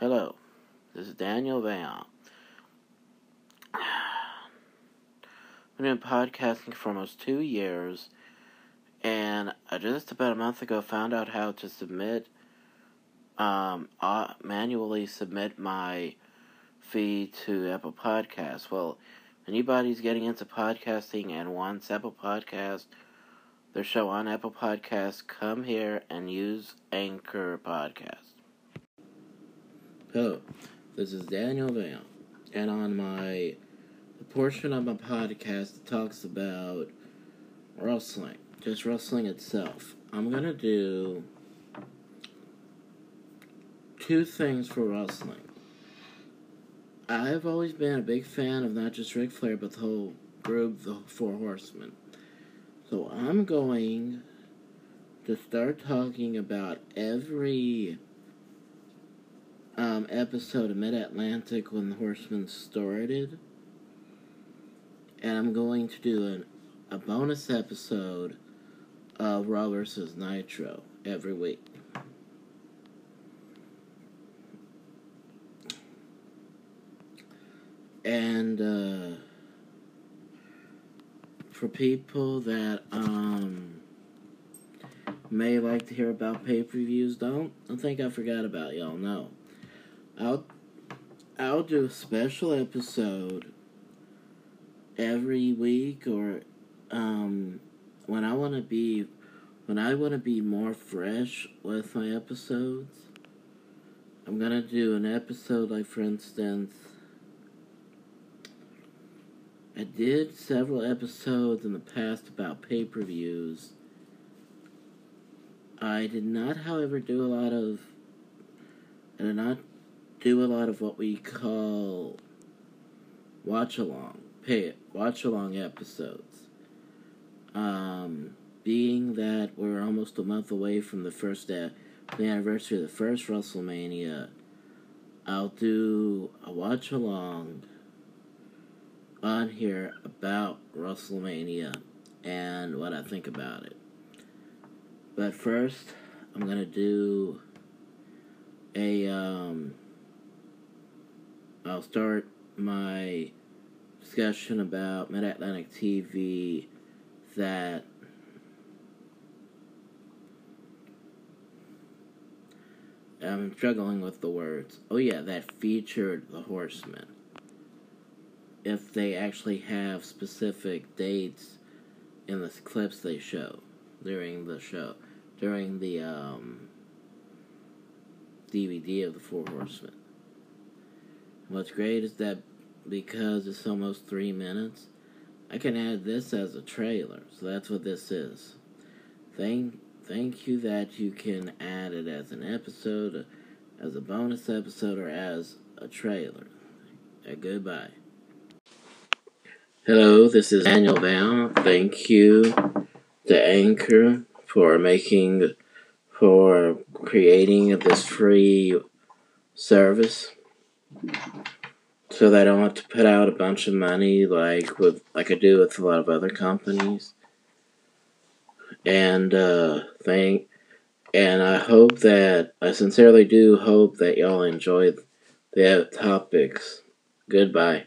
Hello, this is Daniel Veillon. I've been podcasting for almost two years, and I just about a month ago found out how to submit, um, uh, manually submit my feed to Apple Podcasts. Well, anybody's getting into podcasting and wants Apple Podcast, their show on Apple Podcasts, come here and use Anchor Podcast. Hello, this is Daniel Veillon, and on my portion of my podcast that talks about wrestling, just wrestling itself, I'm gonna do two things for wrestling. I've always been a big fan of not just Ric Flair, but the whole group, the Four Horsemen. So I'm going to start talking about every um, episode of Mid Atlantic when the Horsemen started. And I'm going to do an, a bonus episode of Raw vs. Nitro every week. And uh, for people that um, may like to hear about pay per views, don't, don't think I forgot about y'all. No. I'll I'll do a special episode every week or um when I want to be when I want to be more fresh with my episodes. I'm going to do an episode like for instance I did several episodes in the past about pay-per-views. I did not, however, do a lot of I did not do a lot of what we call watch along, pay it watch along episodes. Um, being that we're almost a month away from the first uh, the anniversary of the first WrestleMania, I'll do a watch along on here about WrestleMania and what I think about it. But first, I'm gonna do a um, I'll start my discussion about Mid Atlantic TV that I'm struggling with the words. Oh, yeah, that featured the Horsemen. If they actually have specific dates in the clips they show during the show, during the um, DVD of the Four Horsemen. What's great is that because it's almost three minutes, I can add this as a trailer. So that's what this is. Thank, thank you that you can add it as an episode, as a bonus episode, or as a trailer. Uh, goodbye. Hello, this is Daniel Veillon. Thank you to Anchor for making, for creating this free service so I don't have to put out a bunch of money like with like I do with a lot of other companies. And uh thank and I hope that I sincerely do hope that y'all enjoyed the topics. Goodbye.